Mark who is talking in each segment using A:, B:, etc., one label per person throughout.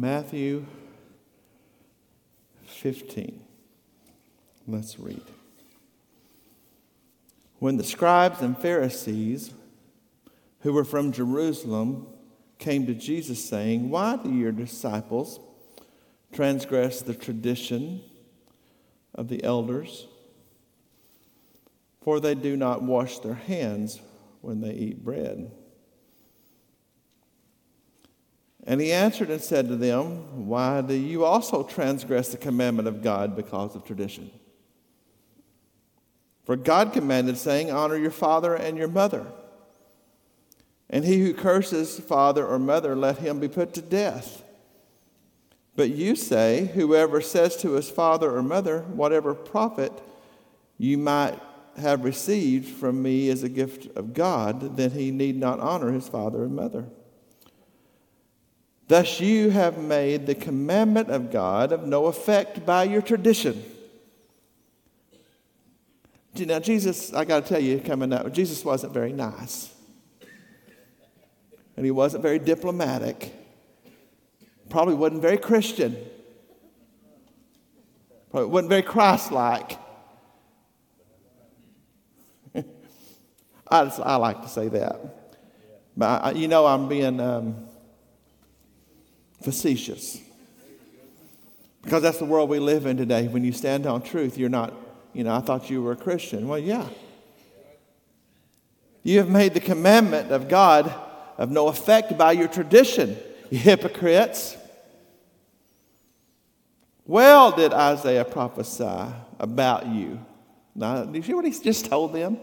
A: Matthew 15. Let's read. When the scribes and Pharisees who were from Jerusalem came to Jesus, saying, Why do your disciples transgress the tradition of the elders? For they do not wash their hands when they eat bread. And he answered and said to them, Why do you also transgress the commandment of God because of tradition? For God commanded, saying, Honor your father and your mother. And he who curses father or mother, let him be put to death. But you say, Whoever says to his father or mother, Whatever profit you might have received from me as a gift of God, then he need not honor his father and mother. Thus you have made the commandment of God of no effect by your tradition. Now, Jesus, I got to tell you, coming up, Jesus wasn't very nice. And he wasn't very diplomatic. Probably wasn't very Christian. Probably wasn't very Christ like. I, I like to say that. But I, you know, I'm being. Um, facetious. Because that's the world we live in today. When you stand on truth, you're not, you know, I thought you were a Christian. Well, yeah. You have made the commandment of God of no effect by your tradition, you hypocrites. Well, did Isaiah prophesy about you? Now, do you see what he just told them?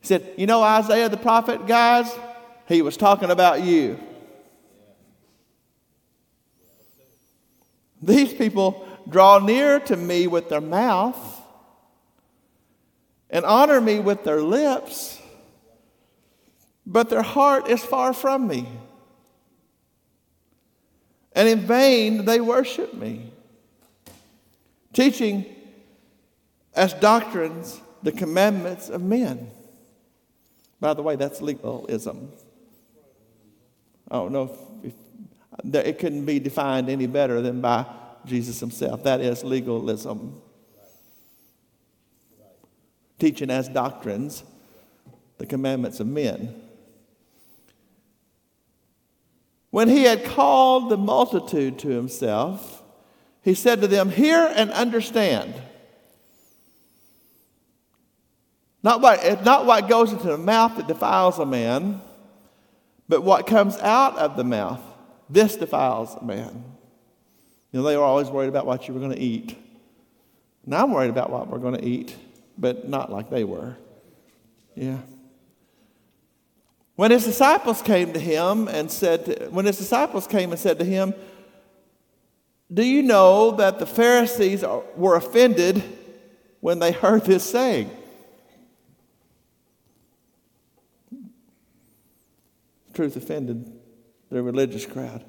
A: He said, You know, Isaiah the prophet, guys, he was talking about you. These people draw near to me with their mouth and honor me with their lips, but their heart is far from me. And in vain they worship me, teaching as doctrines the commandments of men. By the way, that's legalism. I don't know it couldn't be defined any better than by Jesus himself. That is legalism. Teaching as doctrines the commandments of men. When he had called the multitude to himself, he said to them, Hear and understand. Not what, not what goes into the mouth that defiles a man, but what comes out of the mouth. This defiles a man. You know, they were always worried about what you were going to eat. Now I'm worried about what we're going to eat, but not like they were. Yeah. When his disciples came to him and said, when his disciples came and said to him, Do you know that the Pharisees were offended when they heard this saying? Truth offended the religious crowd.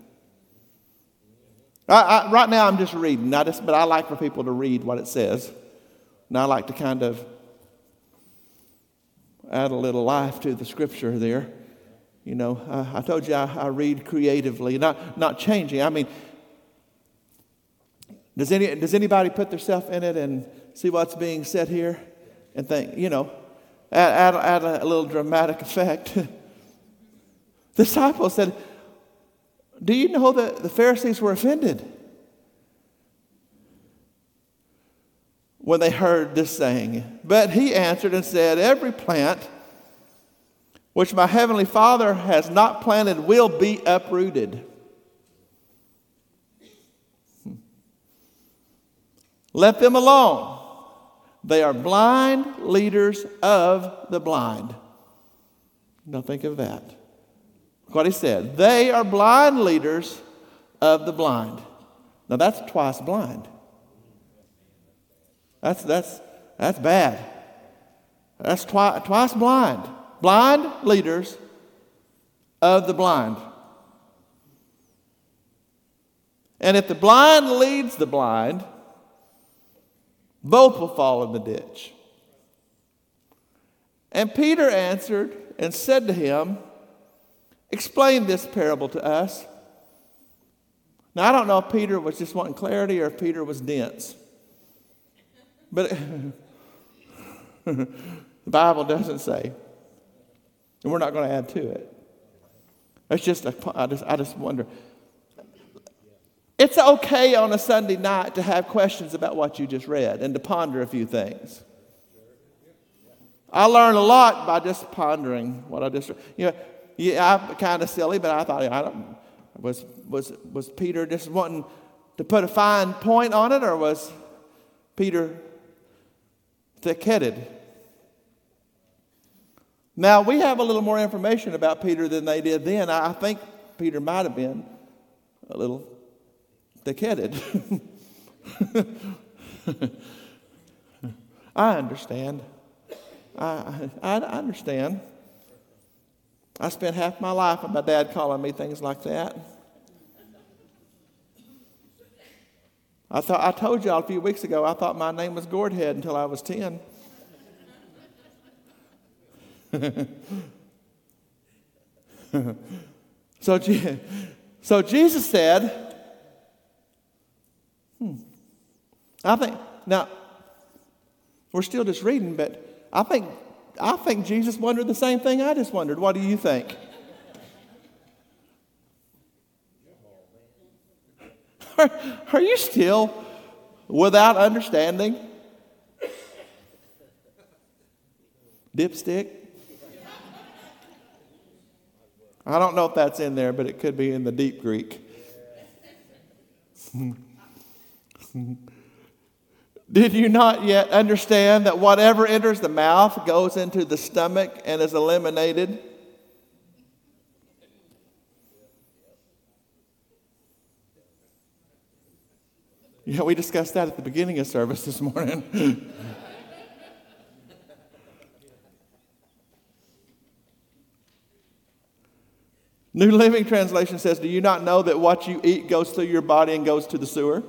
A: I, I, right now, I'm just reading, I just, but I like for people to read what it says. And I like to kind of add a little life to the scripture there. You know, I, I told you I, I, read creatively, not, not changing. I mean, does, any, does anybody put themselves in it and see what's being said here and think, you know, add, add, add a little dramatic effect? disciples said, do you know that the Pharisees were offended when they heard this saying? But he answered and said, Every plant which my heavenly Father has not planted will be uprooted. Hmm. Let them alone. They are blind leaders of the blind. Now think of that what he said. They are blind leaders of the blind. Now that's twice blind. That's, that's, that's bad. That's twi- twice blind. Blind leaders of the blind. And if the blind leads the blind, both will fall in the ditch. And Peter answered and said to him, Explain this parable to us. Now, I don't know if Peter was just wanting clarity or if Peter was dense. But the Bible doesn't say. And we're not going to add to it. It's just, a, I just, I just wonder. It's okay on a Sunday night to have questions about what you just read and to ponder a few things. I learn a lot by just pondering what I just read. You know, yeah, I'm kind of silly, but I thought, I don't, was, was, was Peter just wanting to put a fine point on it, or was Peter thick headed? Now, we have a little more information about Peter than they did then. I think Peter might have been a little thick headed. I understand. I, I, I, understand. I spent half my life with my dad calling me things like that. I, thought, I told y'all a few weeks ago I thought my name was Gordhead until I was 10. so, so Jesus said, hmm, I think, now, we're still just reading, but I think, I think Jesus wondered the same thing I just wondered. What do you think? Are, are you still without understanding? Dipstick? I don't know if that's in there, but it could be in the deep Greek. Did you not yet understand that whatever enters the mouth goes into the stomach and is eliminated? Yeah, we discussed that at the beginning of service this morning. New Living Translation says, Do you not know that what you eat goes through your body and goes to the sewer?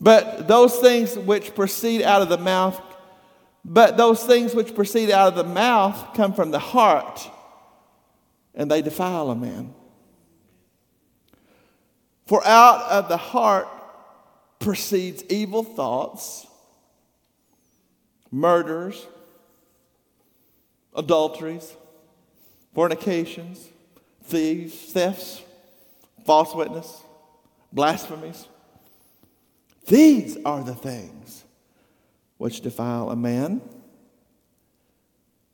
A: But those things which proceed out of the mouth, but those things which proceed out of the mouth come from the heart, and they defile a man. For out of the heart proceeds evil thoughts, murders, adulteries, fornications, thieves, thefts, false witness, blasphemies. These are the things which defile a man.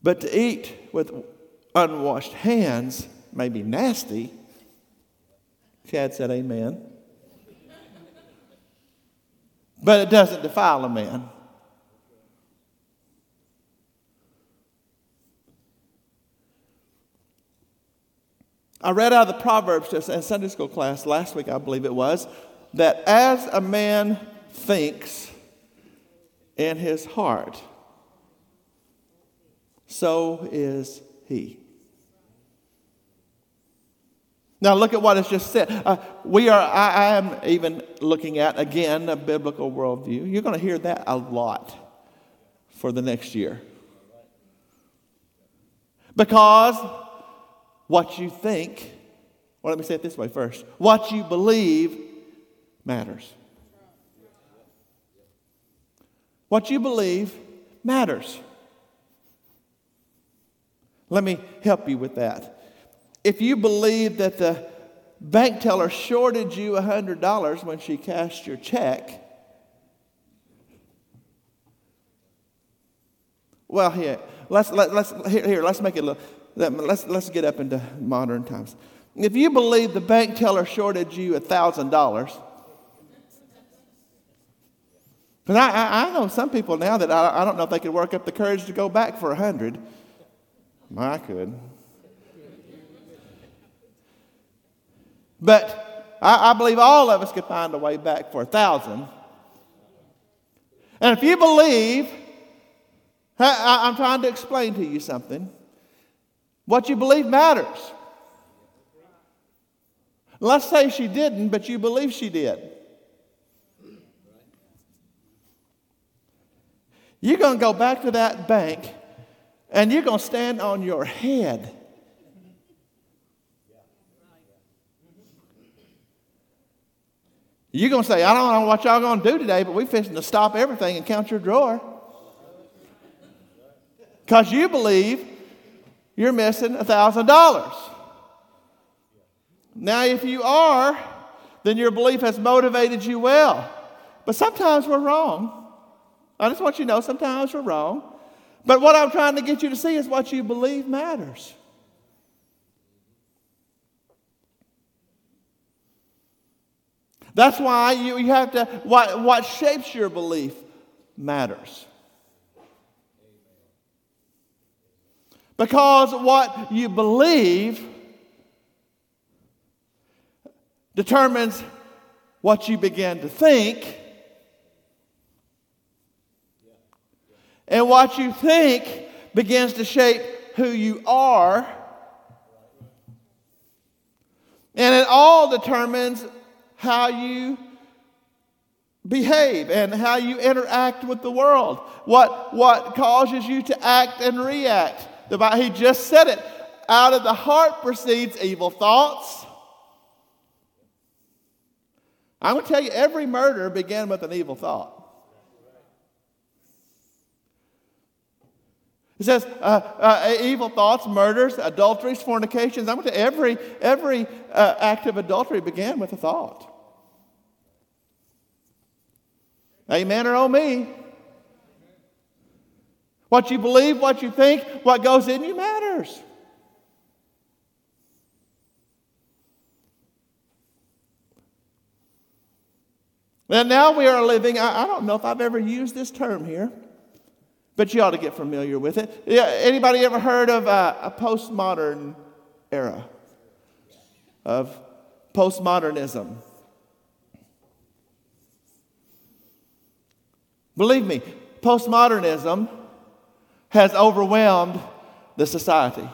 A: But to eat with unwashed hands may be nasty. Chad said, Amen but it doesn't defile a man. I read out of the Proverbs just in Sunday school class last week, I believe it was, that as a man thinks in his heart, so is he. Now, look at what what is just said. Uh, we are, I, I am even looking at, again, a biblical worldview. You're going to hear that a lot for the next year. Because what you think, well, let me say it this way first what you believe matters. What you believe matters. Let me help you with that if you believe that the bank teller shorted you $100 when she cashed your check, well, here, let's, let, let's, here, here, let's make it look, let's, let's get up into modern times. If you believe the bank teller shorted you $1,000, because I, I, know some people now that I, I don't know if they could work up the courage to go back for a hundred. I could. But I, I believe all of us could find a way back for a thousand. And if you believe, I, I'm trying to explain to you something. What you believe matters. Let's say she didn't, but you believe she did. You're going to go back to that bank and you're going to stand on your head. You're going to say, I don't know what y'all going to do today, but we're fixing to stop everything and count your drawer. Because you believe you're missing $1,000. Now, if you are, then your belief has motivated you well. But sometimes we're wrong. I just want you to know sometimes we're wrong. But what I'm trying to get you to see is what you believe matters. That's why you, you have to, what, what shapes your belief matters. Because what you believe determines what you begin to think. And what you think begins to shape who you are. And it all determines how you behave and how you interact with the world. What, what causes you to act and react. He just said it. Out of the heart proceeds evil thoughts. I'm going to tell you, every murder began with an evil thought. It says uh, uh, evil thoughts, murders, adulteries, fornications. I'm going to every every uh, act of adultery began with a thought. Amen or oh me. What you believe, what you think, what goes in you matters. And now we are living, I, I don't know if I've ever used this term here. But you ought to get familiar with it. Yeah, anybody ever heard of uh, a postmodern era of postmodernism? Believe me, postmodernism has overwhelmed the society.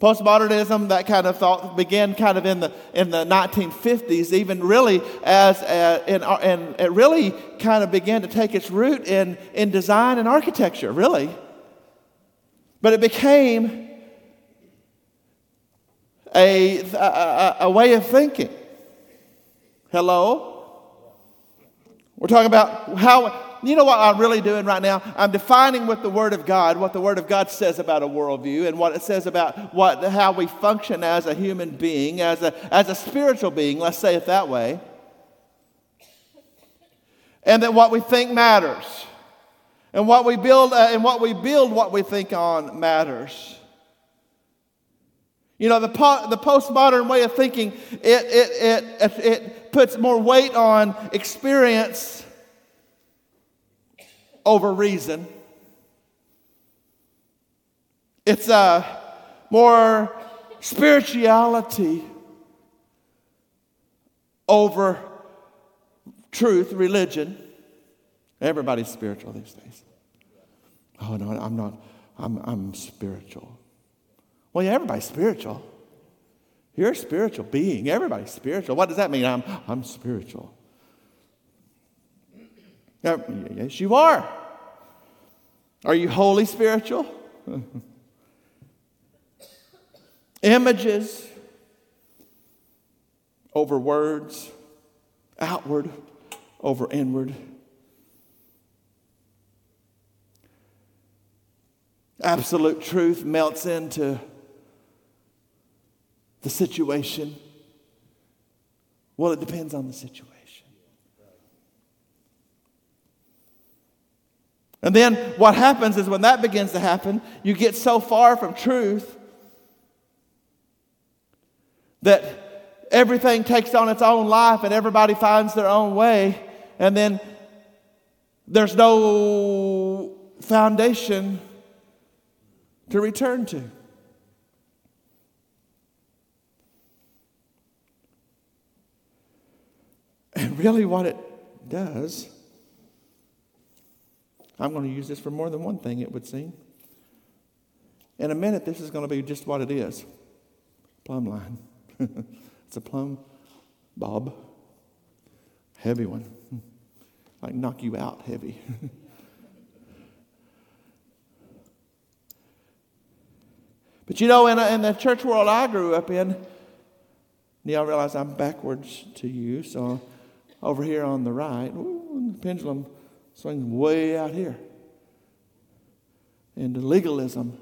A: Postmodernism, that kind of thought, began kind of in the, in the 1950s, even really as, a, in, uh, and it really kind of began to take its root in, in design and architecture, really. But it became a, a, a way of thinking. Hello? We're talking about how you know what I'm really doing right now? I'm defining with the Word of God what the Word of God says about a worldview and what it says about what, how we function as a human being, as a, as a spiritual being, let's say it that way. And that what we think matters. And what we build, uh, and what we build what we think on matters. You know, the, po- the postmodern way of thinking, it, it, it, it puts more weight on experience over reason. It's a more spirituality over truth, religion. Everybody's spiritual these days. Oh, no, I'm not. I'm, I'm spiritual. Well, yeah, everybody's spiritual. You're a spiritual being. Everybody's spiritual. What does that mean? I'm, I'm spiritual. Yes, you are. Are you holy spiritual? Images over words, outward over inward. Absolute truth melts into the situation. Well, it depends on the situation. And then what happens is when that begins to happen, you get so far from truth that everything takes on its own life and everybody finds their own way. And then there's no foundation to return to. And really, what it does I'm going to use this for more than one thing, it would seem. In a minute, this is going to be just what it is plumb line. it's a plumb bob. Heavy one. like knock you out heavy. but you know, in, a, in the church world I grew up in, y'all realize I'm backwards to you, so over here on the right, ooh, the pendulum swings way out here into legalism.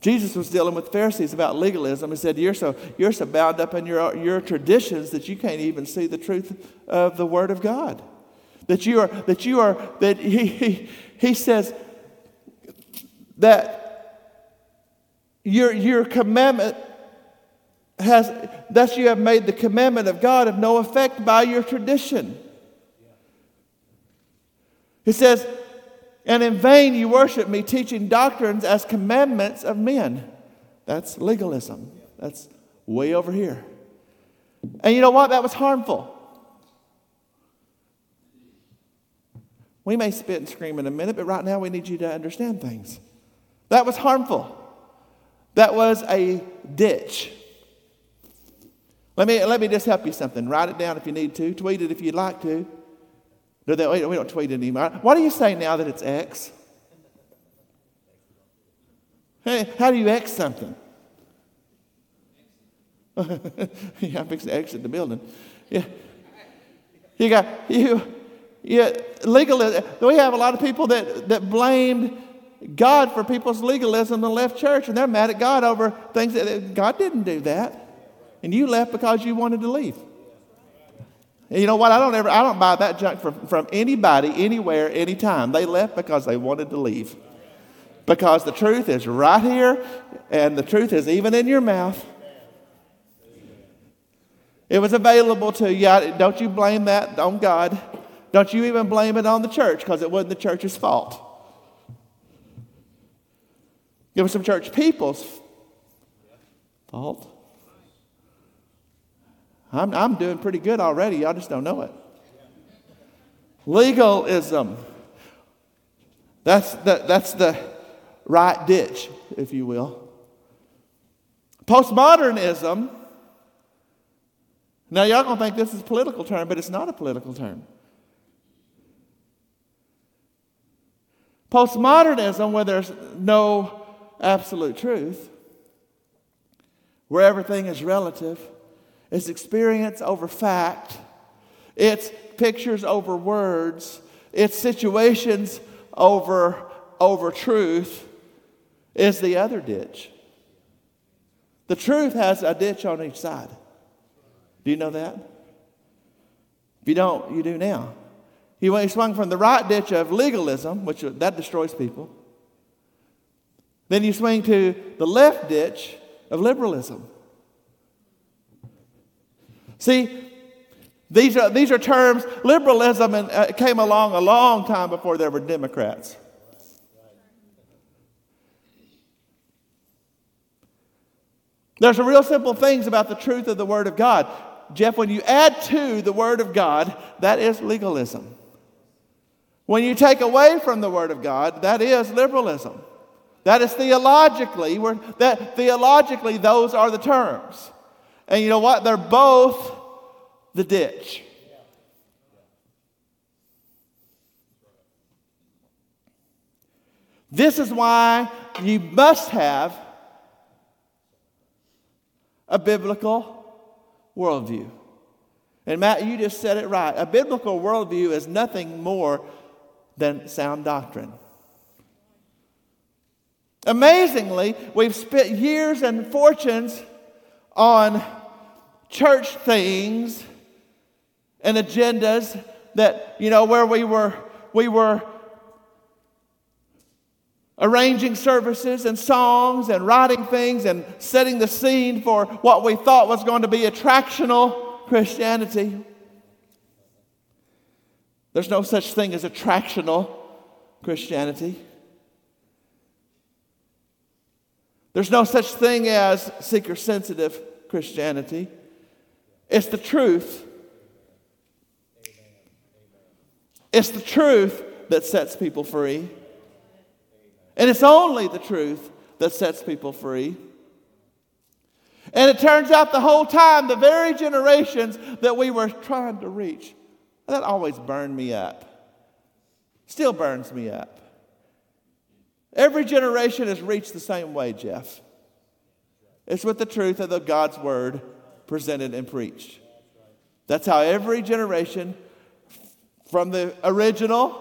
A: Jesus was dealing with Pharisees about legalism. He said, You're so, you're so bound up in your, your traditions that you can't even see the truth of the Word of God. That you are, that you are, that he, he, he says that your, your commandment has, thus you have made the commandment of God of no effect by your tradition. He says, and in vain you worship me, teaching doctrines as commandments of men. That's legalism. That's way over here. And you know what? That was harmful. We may spit and scream in a minute, but right now we need you to understand things. That was harmful. That was a ditch. Let me, let me just help you something. Write it down if you need to. Tweet it if you'd like to. No, they, we don't tweet anymore. What do you say now that it's X? Hey, how do you X something? yeah, I'm fixing to exit the building. Yeah. You got, you, yeah, legalism. We have a lot of people that, that blamed God for people's legalism the left church, and they're mad at God over things that God didn't do that. And you left because you wanted to leave. You know what? I don't ever, I don't buy that junk from, from anybody, anywhere, anytime. They left because they wanted to leave. Because the truth is right here, and the truth is even in your mouth. It was available to you. I, Don't you blame that on God. Don't you even blame it on the church because it wasn't the church's fault. It was some church people's fault. I'm, I'm doing pretty good already. Y'all just don't know it. Legalism. That's the, that's the right ditch, if you will. Postmodernism. Now, y'all gonna think this is a political term, but it's not a political term. Postmodernism, where there's no absolute truth, where everything is relative, it's experience over fact, it's pictures over words, it's situations over, over truth, is the other ditch. The truth has a ditch on each side. Do you know that? If you don't, you do now. He swung from the right ditch of legalism, which that destroys people. Then you swing to the left ditch of liberalism. See, these are, these are terms, liberalism and, uh, came along a long time before there were Democrats. There's some real simple things about the truth of the Word of God. Jeff, when you add to the Word of God, that is legalism. When you take away from the Word of God, that is liberalism. That is theologically, that theologically, those are the terms. And you know what? They're both the ditch. This is why you must have a biblical worldview. And Matt, you just said it right. A biblical worldview is nothing more than sound doctrine. Amazingly, we've spent years and fortunes on church things and agendas that, you know, where we were, we were arranging services and songs and writing things and setting the scene for what we thought was going to be attractional Christianity. There's no such thing as attractional Christianity. There's no such thing as seeker sensitive Christianity. It's the truth. It's the truth that sets people free. And it's only the truth that sets people free. And it turns out the whole time, the very generations that we were trying to reach, that always burned me up. Still burns me up. Every generation is reached the same way, Jeff. It's with the truth of the God's word presented and preached. That's how every generation, from the original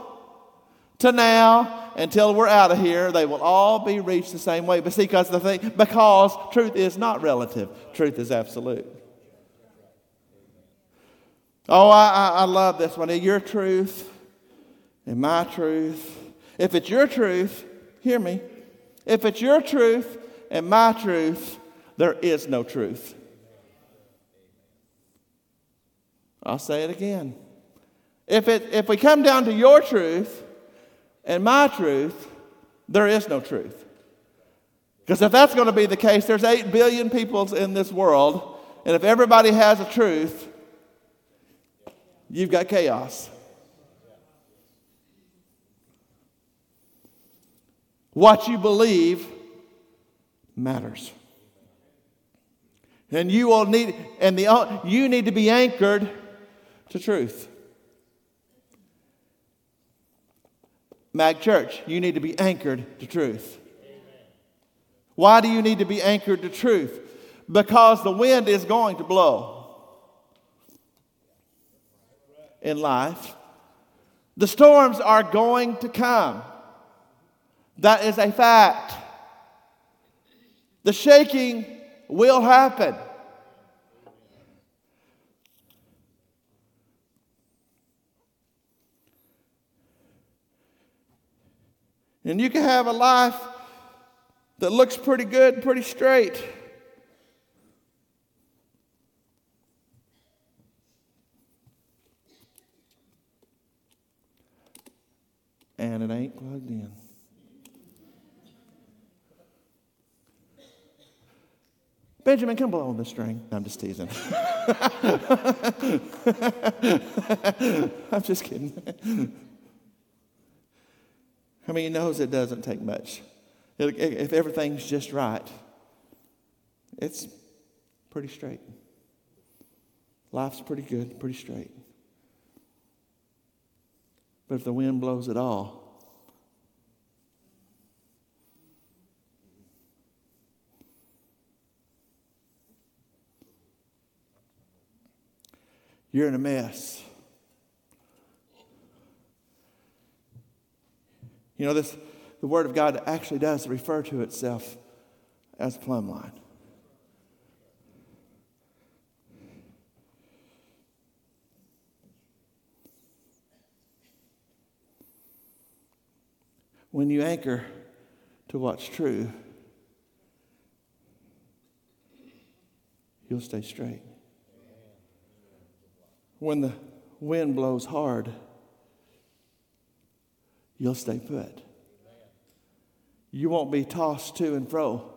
A: to now until we're out of here, they will all be reached the same way. But see, because the thing, because truth is not relative, truth is absolute. Oh, I, I love this one. Your truth and my truth. If it's your truth, hear me. If it's your truth and my truth, there is no truth. I'll say it again. If, it, if we come down to your truth and my truth, there is no truth. Because if that's going to be the case, there's 8 billion people in this world, and if everybody has a truth, you've got chaos. What you believe matters. And you will need, and the, you need to be anchored to truth. Mag Church, you need to be anchored to truth. Why do you need to be anchored to truth? Because the wind is going to blow in life. The storms are going to come. That is a fact. The shaking will happen. And you can have a life that looks pretty good, pretty straight. And it ain't plugged in. Benjamin, come blow on the string. No, I'm just teasing. I'm just kidding. I mean, he knows it doesn't take much? If everything's just right, it's pretty straight. Life's pretty good, pretty straight. But if the wind blows at all, you're in a mess. You know, this, the Word of God actually does refer to itself as plumb line. When you anchor to what's true, you'll stay straight when the wind blows hard, you'll stay put. You won't be tossed to and fro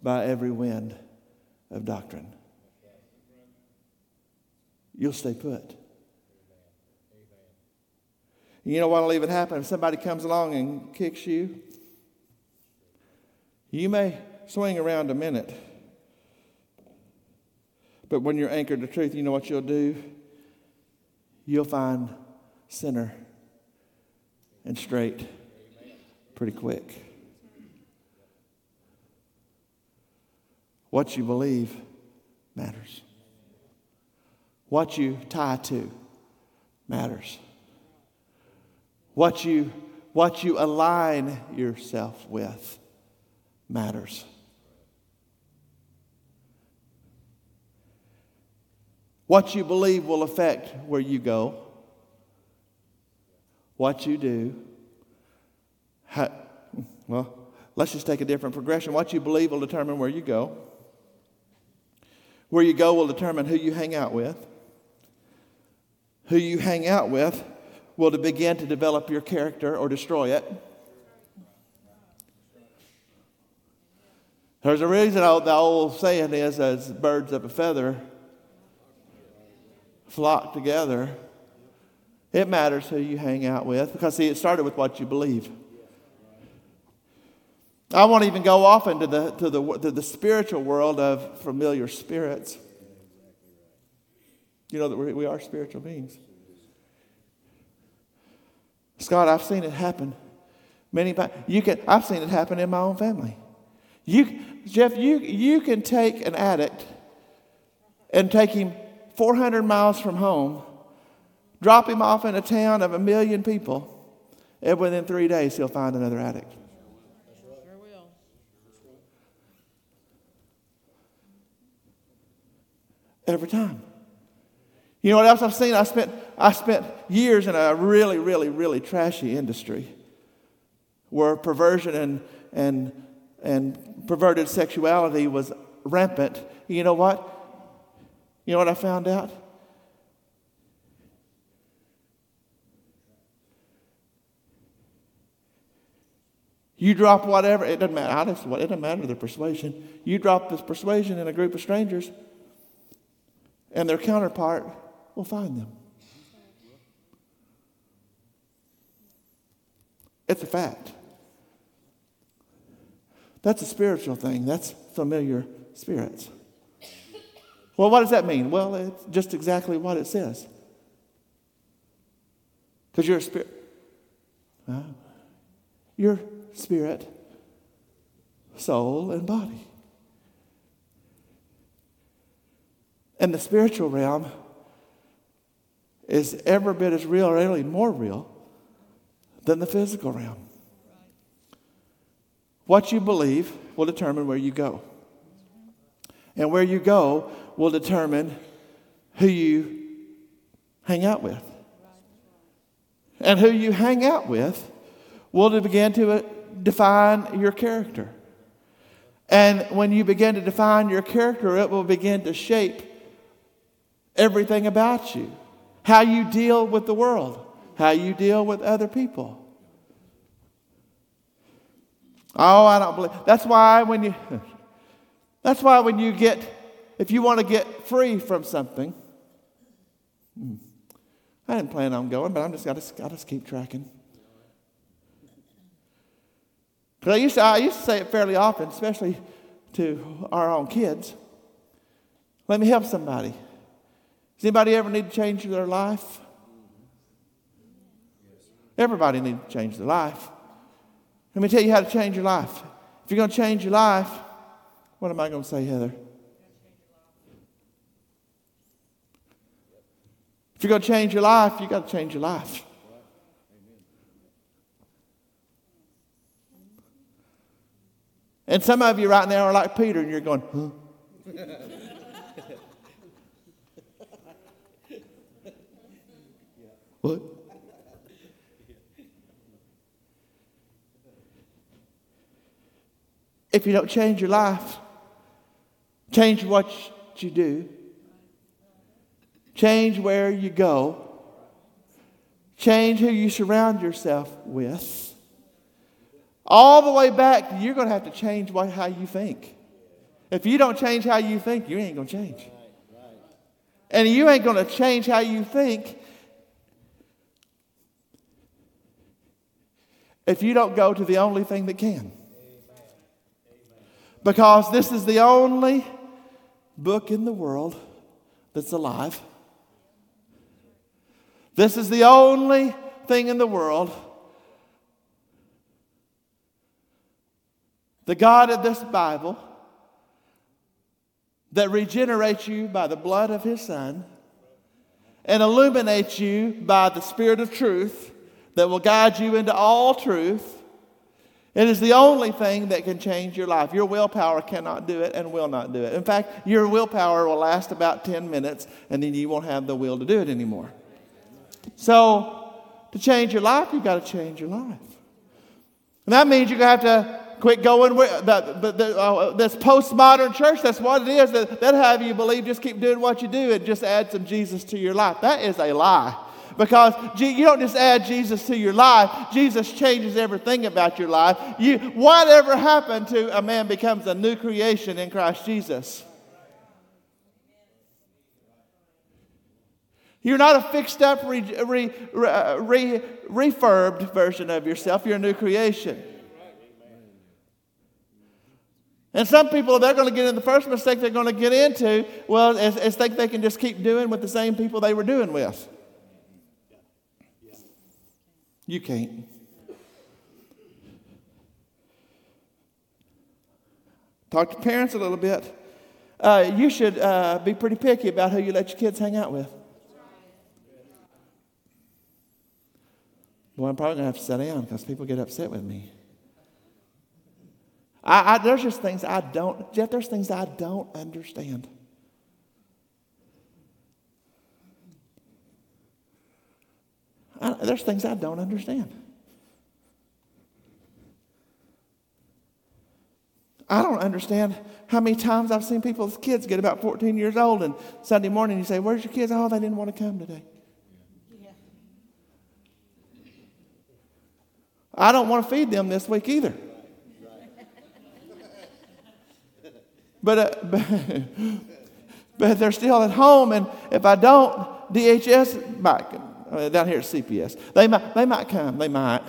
A: by every wind of doctrine. You'll stay put. You know what'll even happen if somebody comes along and kicks you? You may swing around a minute, but when you're anchored to truth, you know what you'll do? You'll find center and straight pretty quick. What you believe matters. What you tie to matters. What you, what you align yourself with matters. What you believe will affect where you go, what you do. How, well, let's just take a different progression. What you believe will determine where you go. Where you go will determine who you hang out with. Who you hang out with will to begin to develop your character or destroy it. There's a reason the old saying is, as birds of a feather flock together, it matters who you hang out with because, see, it started with what you believe. I won't even go off into the, to the, to the spiritual world of familiar spirits. You know that we are spiritual beings. Scott, I've seen it happen Many, times. you can, I've seen it happen in my own family. You, Jeff, you, you can take an addict and take him 400 miles from home, drop him off in a town of a million people, and within three days he'll find another addict. Sure will. Every time. You know what else I've seen? I spent, I spent years in a really, really, really trashy industry where perversion and, and, and perverted sexuality was rampant. You know what? You know what I found out? You drop whatever, it doesn't matter. it doesn't matter the persuasion. You drop this persuasion in a group of strangers, and their counterpart will find them. It's a fact. That's a spiritual thing. That's familiar spirits. Well, what does that mean? Well, it's just exactly what it says. Because you're a spirit. You're spirit, soul, and body. And the spiritual realm is every bit as real, or really more real, than the physical realm. What you believe will determine where you go. And where you go will determine who you hang out with. And who you hang out with will begin to uh, define your character. And when you begin to define your character, it will begin to shape everything about you how you deal with the world, how you deal with other people. Oh, I don't believe. That's why when you That's why when you get if you want to get free from something, hmm, I didn't plan on going, but I'm just got to, got to keep tracking. Because I used, to, I used to say it fairly often, especially to our own kids. Let me help somebody. Does anybody ever need to change their life? Everybody needs to change their life. Let me tell you how to change your life. If you're going to change your life, what am I going to say, Heather? If you're going to change your life, you've got to change your life. And some of you right now are like Peter, and you're going, huh? what? If you don't change your life, change what you do, change where you go, change who you surround yourself with, all the way back, you're going to have to change what, how you think. If you don't change how you think, you ain't going to change. And you ain't going to change how you think if you don't go to the only thing that can. Because this is the only book in the world that's alive. This is the only thing in the world the God of this Bible that regenerates you by the blood of His Son and illuminates you by the Spirit of truth that will guide you into all truth. It is the only thing that can change your life. Your willpower cannot do it and will not do it. In fact, your willpower will last about 10 minutes and then you won't have the will to do it anymore. So, to change your life, you've got to change your life. And that means you're going to have to quit going with the, the, the, uh, this postmodern church. That's what it is. That, that have you believe just keep doing what you do and just add some Jesus to your life. That is a lie. Because you don't just add Jesus to your life, Jesus changes everything about your life. You, whatever happened to a man becomes a new creation in Christ Jesus. You're not a fixed up, re, re, re, refurbed version of yourself. You're a new creation. And some people, they're going to get in the first mistake they're going to get into, well, is, is think they can just keep doing with the same people they were doing with. You can't. Talk to parents a little bit. Uh, you should uh, be pretty picky about who you let your kids hang out with. Boy, I'm probably going to have to sit down because people get upset with me. I, I, there's just things I don't, Jeff, there's things I don't understand. I, there's things I don't understand. I don't understand how many times I've seen people's kids get about 14 years old and Sunday morning you say, Where's your kids? Oh, they didn't want to come today. I don't want to feed them this week either. But, uh, but, but they're still at home, and if I don't, DHS might, uh, down here at CPS, they might, they might come. They might.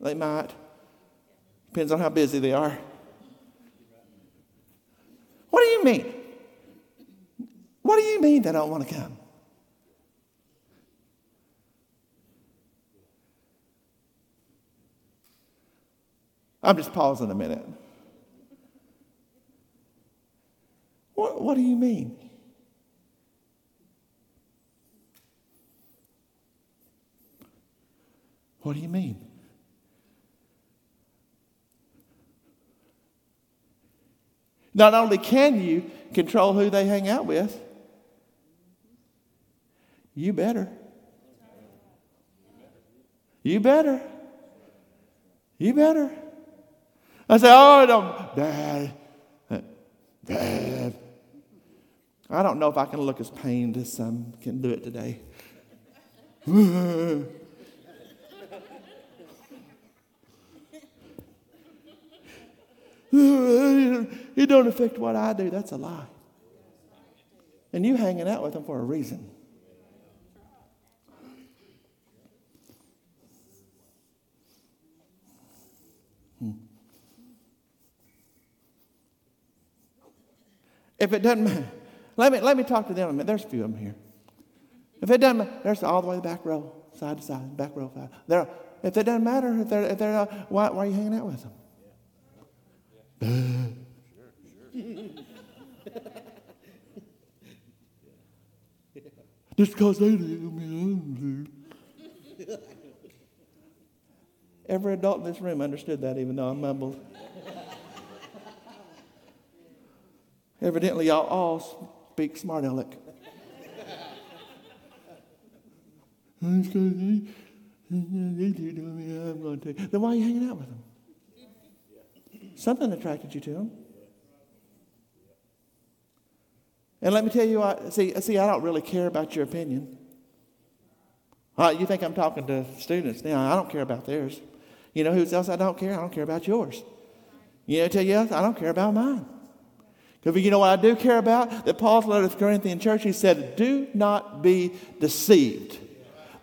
A: They might. Depends on how busy they are. What do you mean? What do you mean they don't want to come? I'm just pausing a minute. What, what do you mean? What do you mean? Not only can you control who they hang out with, you better. You better. You better. I say, oh, don't, Dad, Dad. I don't know if I can look as pained as some can do it today. it don't affect what I do. That's a lie. And you hanging out with them for a reason. Hmm. If it doesn't matter, let me, let me talk to them a minute. There's a few of them here. If it doesn't matter, there's all the way the back row, side to side, back row, side. There, if it doesn't matter, if they're, if they're why, why are you hanging out with them? Just because they do, Every adult in this room understood that, even though I mumbled. Evidently, y'all all speak smart aleck. then why are you hanging out with them? Something attracted you to him. And let me tell you, I, see, see, I don't really care about your opinion. Uh, you think I'm talking to students now? I don't care about theirs. You know who else I don't care? I don't care about yours. You know, tell you I don't care about mine. Because you know what I do care about? That Paul's letter to the Corinthian church, he said, Do not be deceived.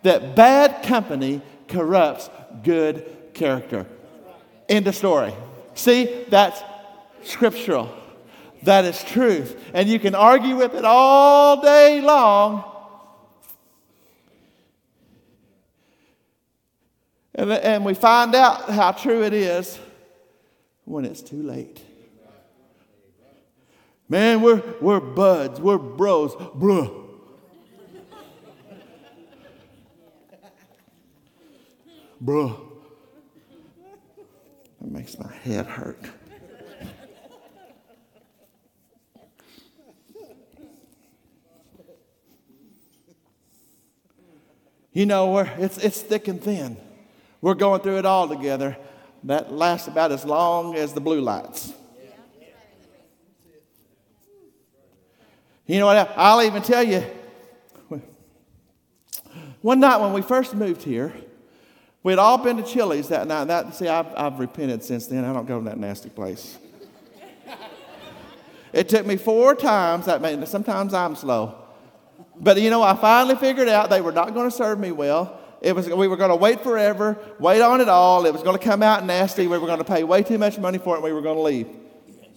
A: That bad company corrupts good character. End of story. See, that's scriptural. That is truth. And you can argue with it all day long. And, and we find out how true it is when it's too late. Man, we're, we're buds, we're bros, bruh. Bruh. That makes my head hurt. You know, we're, it's, it's thick and thin. We're going through it all together. That lasts about as long as the blue lights. You know what? I'll even tell you. One night when we first moved here, we had all been to Chili's that night. That, see, I've, I've repented since then. I don't go to that nasty place. it took me four times. That means sometimes I'm slow. But you know, I finally figured out they were not going to serve me well. It was, we were going to wait forever, wait on it all. It was going to come out nasty. We were going to pay way too much money for it, and we were going to leave.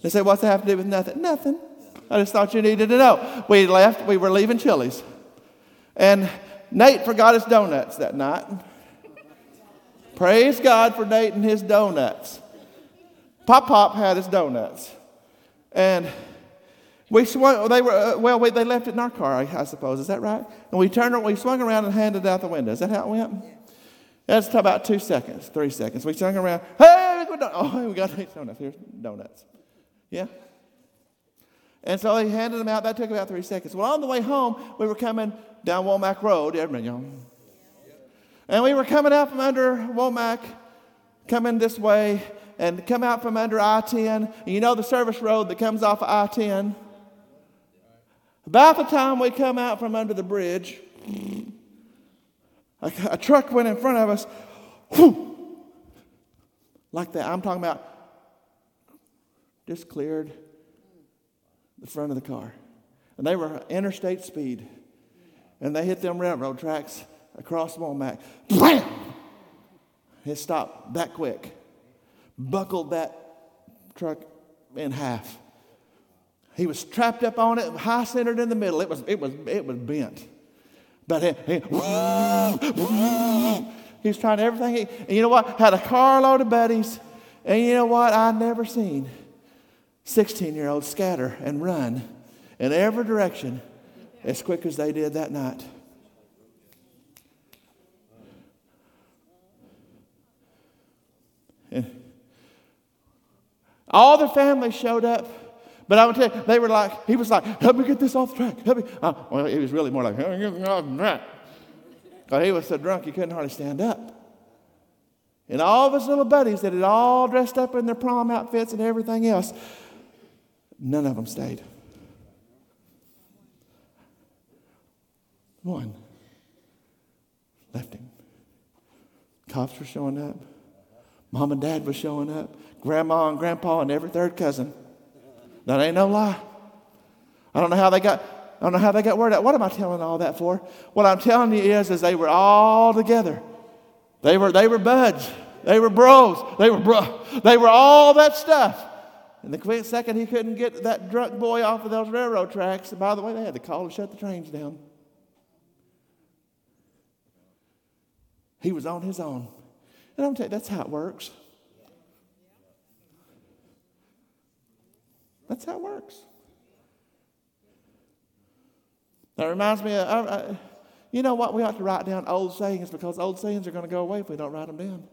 A: They said, What's that have to do with nothing? Nothing. I just thought you needed to know. We left, we were leaving Chili's. And Nate forgot his donuts that night. Praise God for Nate and his donuts. Pop Pop had his donuts. And we swung, they were, uh, well, we, they left it in our car, I, I, suppose. Is that right? And we turned, we swung around and handed it out the window. Is that how it went? That's about two seconds, three seconds. We swung around, hey, we got, oh, we got donuts. Here's donuts. Yeah? And so they handed them out. That took about three seconds. Well, on the way home, we were coming down Womack Road. Everybody, you know. And we were coming out from under Womack, coming this way, and come out from under I 10. You know the service road that comes off of I 10? About the time we come out from under the bridge, a, a truck went in front of us, whoo, like that. I'm talking about just cleared the front of the car. And they were interstate speed. And they hit them railroad tracks across Womack. Bam! It stopped that quick. Buckled that truck in half. He was trapped up on it, high centered in the middle. It was, it was, it was bent. But he, he, he was trying everything. He, and you know what? Had a carload of buddies. And you know what? I never seen 16 year olds scatter and run in every direction as quick as they did that night. And all the family showed up but I would tell you, they were like, he was like, help me get this off the track. Help me. Uh, well, he was really more like, help me get this off the track. Because he was so drunk he couldn't hardly stand up. And all of his little buddies that had all dressed up in their prom outfits and everything else, none of them stayed. One left him. Cops were showing up. Mom and dad were showing up. Grandma and grandpa and every third cousin. That ain't no lie. I don't know how they got. I don't know how they got word out. What am I telling all that for? What I'm telling you is, is they were all together. They were, they were buds. They were bros. They were bro. They were all that stuff. And the quick second he couldn't get that drunk boy off of those railroad tracks, by the way, they had to call to shut the trains down. He was on his own. And I'm telling you, that's how it works. That's how it works. That reminds me of, you know what? We ought to write down old sayings because old sayings are going to go away if we don't write them down.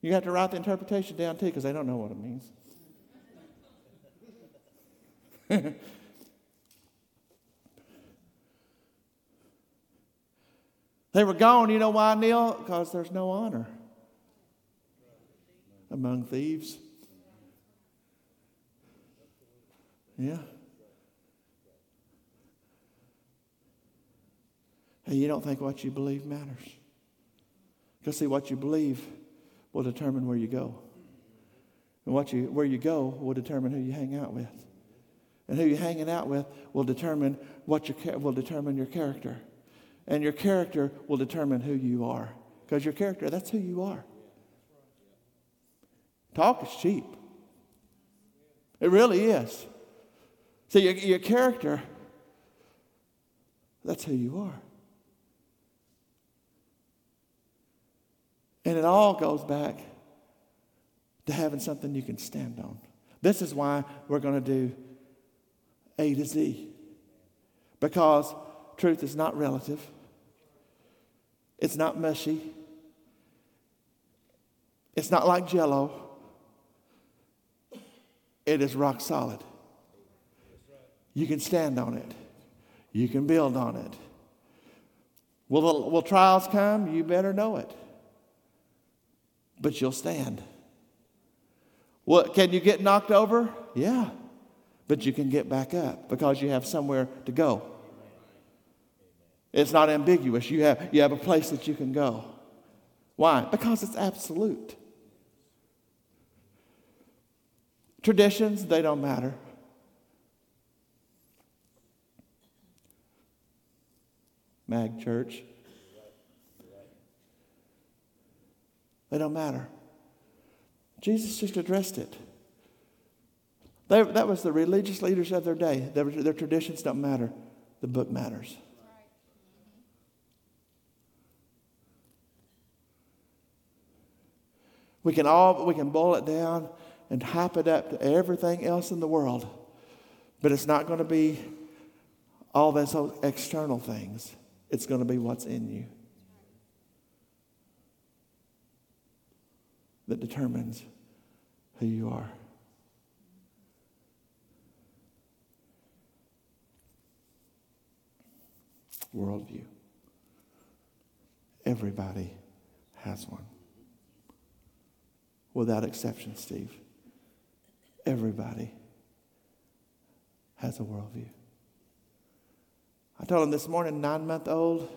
A: You have to write the interpretation down too because they don't know what it means. they were gone. You know why, Neil? Because there's no honor among thieves. Yeah. Hey, you don't think what you believe matters. Because see, what you believe will determine where you go. And what you, where you go will determine who you hang out with. And who you're hanging out with will determine what your, will determine your character. And your character will determine who you are. Because your character, that's who you are. Talk is cheap. It really is. See, your, your character, that's who you are. And it all goes back to having something you can stand on. This is why we're going to do A to Z. Because truth is not relative, it's not mushy, it's not like jello, it is rock solid. You can stand on it. You can build on it. Will, will trials come? You better know it. But you'll stand. What, can you get knocked over? Yeah. But you can get back up because you have somewhere to go. It's not ambiguous. You have, you have a place that you can go. Why? Because it's absolute. Traditions, they don't matter. Mag Church. They don't matter. Jesus just addressed it. They, that was the religious leaders of their day. Their, their traditions don't matter, the book matters. We can all we can boil it down and hype it up to everything else in the world. But it's not going to be all those external things. It's going to be what's in you that determines who you are. Worldview. Everybody has one. Without exception, Steve. Everybody has a worldview. I told him this morning, nine month old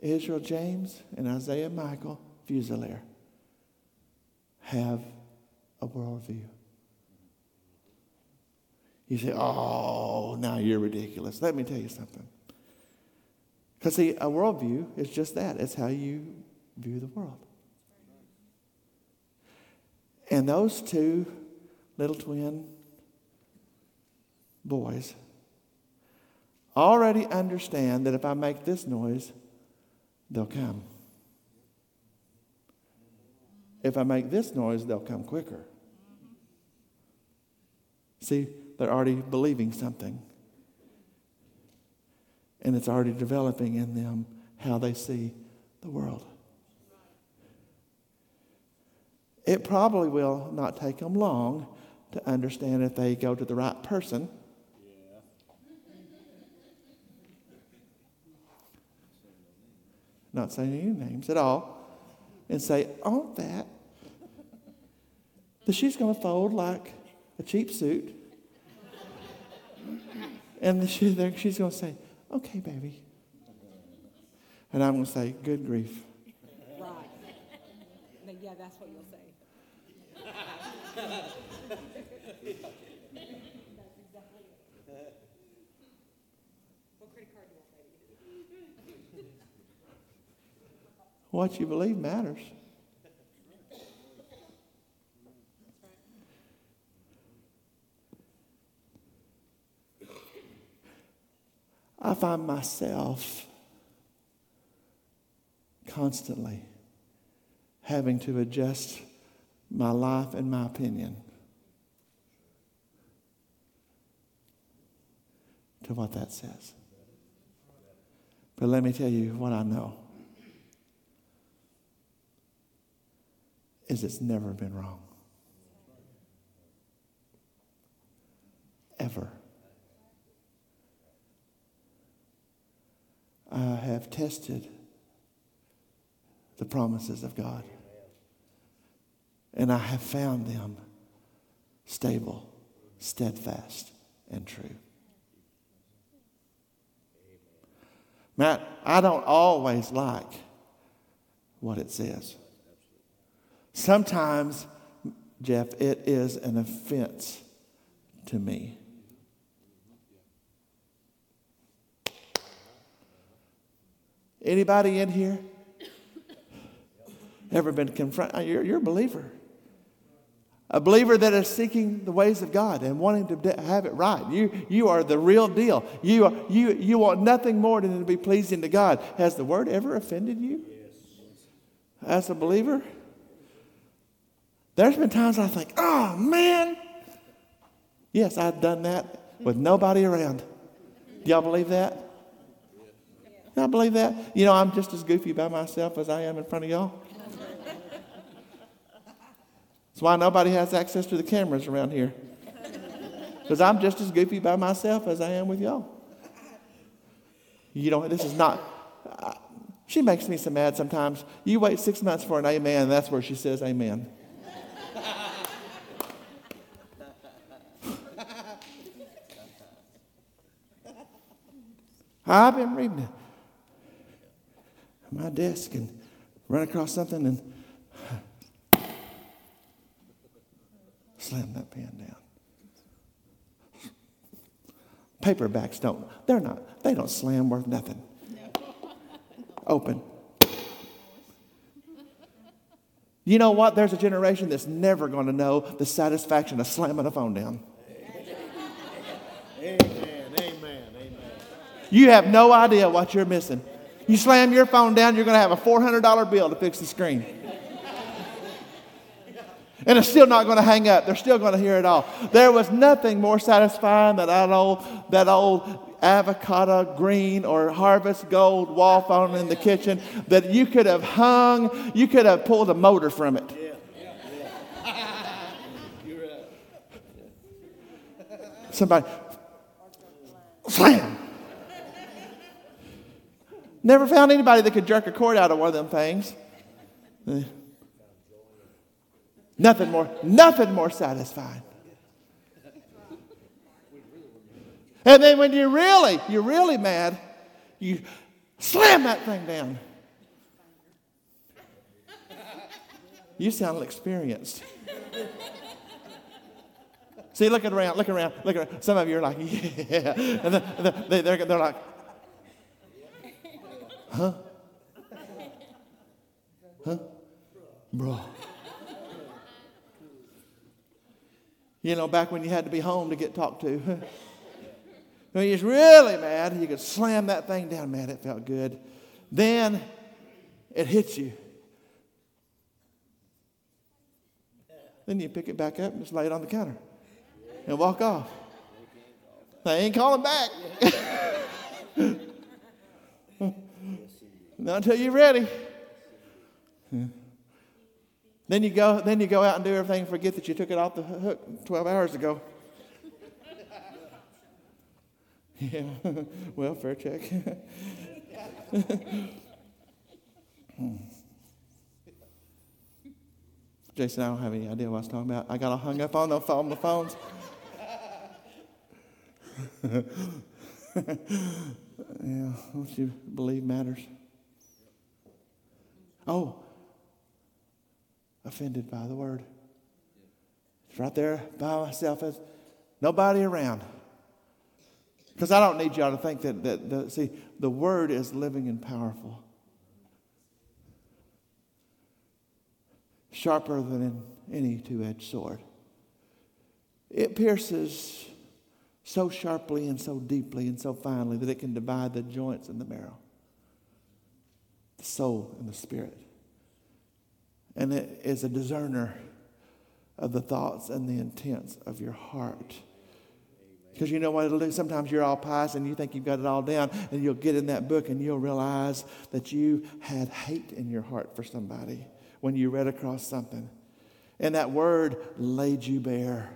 A: Israel James and Isaiah Michael Fusilier have a worldview. You say, oh, now you're ridiculous. Let me tell you something. Because, see, a worldview is just that it's how you view the world. And those two little twin boys already understand that if I make this noise, they'll come. If I make this noise, they'll come quicker. See, they're already believing something. And it's already developing in them how they see the world. It probably will not take them long to understand if they go to the right person. Not saying any names at all. And say, on that, the shoe's going to fold like a cheap suit. And the shoe there, she's going to say, okay, baby. And I'm going to say, good grief.
B: Right. Yeah, that's what you'll say.
A: What you believe matters. I find myself constantly having to adjust my life and my opinion to what that says. But let me tell you what I know is it's never been wrong. Ever. I have tested the promises of God. And I have found them stable, steadfast, and true. Matt, I don't always like what it says. Sometimes, Jeff, it is an offense to me. Anybody in here ever been confronted? You're, you're a believer. A believer that is seeking the ways of God and wanting to have it right. You, you are the real deal. You, are, you, you want nothing more than to be pleasing to God. Has the word ever offended you? As a believer? There's been times I think, oh man. Yes, I've done that with nobody around. Do y'all believe that? Y'all believe that? You know, I'm just as goofy by myself as I am in front of y'all. That's why nobody has access to the cameras around here. Because I'm just as goofy by myself as I am with y'all. You know, this is not. Uh, she makes me so mad sometimes. You wait six months for an amen, and that's where she says amen. I've been reading my desk and run across something and slam that pen down. Paperbacks don't, they're not, they don't slam worth nothing. Open. You know what? There's a generation that's never going to know the satisfaction of slamming a phone down.
C: Amen, amen, amen.
A: You have no idea what you're missing. You slam your phone down, you're going to have a $400 bill to fix the screen. And it's still not going to hang up. They're still going to hear it all. There was nothing more satisfying than that old, that old avocado green or harvest gold wall phone in the kitchen that you could have hung, you could have pulled a motor from it. Somebody, slam. Never found anybody that could jerk a cord out of one of them things. Eh. Nothing more, nothing more satisfying. And then when you're really, you're really mad, you slam that thing down. You sound experienced. See, looking around, looking around, look around. Some of you are like, yeah. And they, they're, they're like, huh? Huh? Bro. You know, back when you had to be home to get talked to. when you was really mad, you could slam that thing down. Man, it felt good. Then it hits you. Then you pick it back up and just lay it on the counter and walk off. They ain't calling back. Not until you're ready. Then you go, then you go out and do everything and forget that you took it off the hook 12 hours ago. yeah, well, fair check. Jason, I don't have any idea what I was talking about. I got all hung up on the, on the phones. yeah, what you believe matters. Oh, offended by the word. It's right there by myself as nobody around. Because I don't need y'all to think that, that the, see, the word is living and powerful. Sharper than any two edged sword. It pierces so sharply and so deeply and so finely that it can divide the joints and the marrow, the soul and the spirit and it is a discerner of the thoughts and the intents of your heart. Because you know what it'll do? Sometimes you're all pious and you think you've got it all down, and you'll get in that book and you'll realize that you had hate in your heart for somebody when you read across something. And that word laid you bare.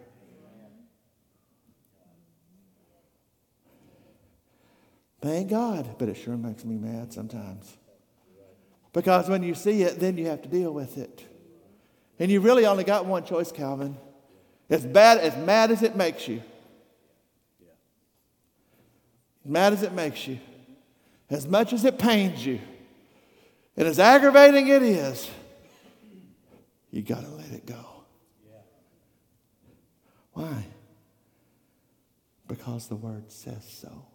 A: Thank God, but it sure makes me mad sometimes. Because when you see it, then you have to deal with it. And you really only got one choice, Calvin. As bad, as mad as it makes you. As mad as it makes you. As much as it pains you. And as aggravating it is, you got to let it go. Why? Because the word says so.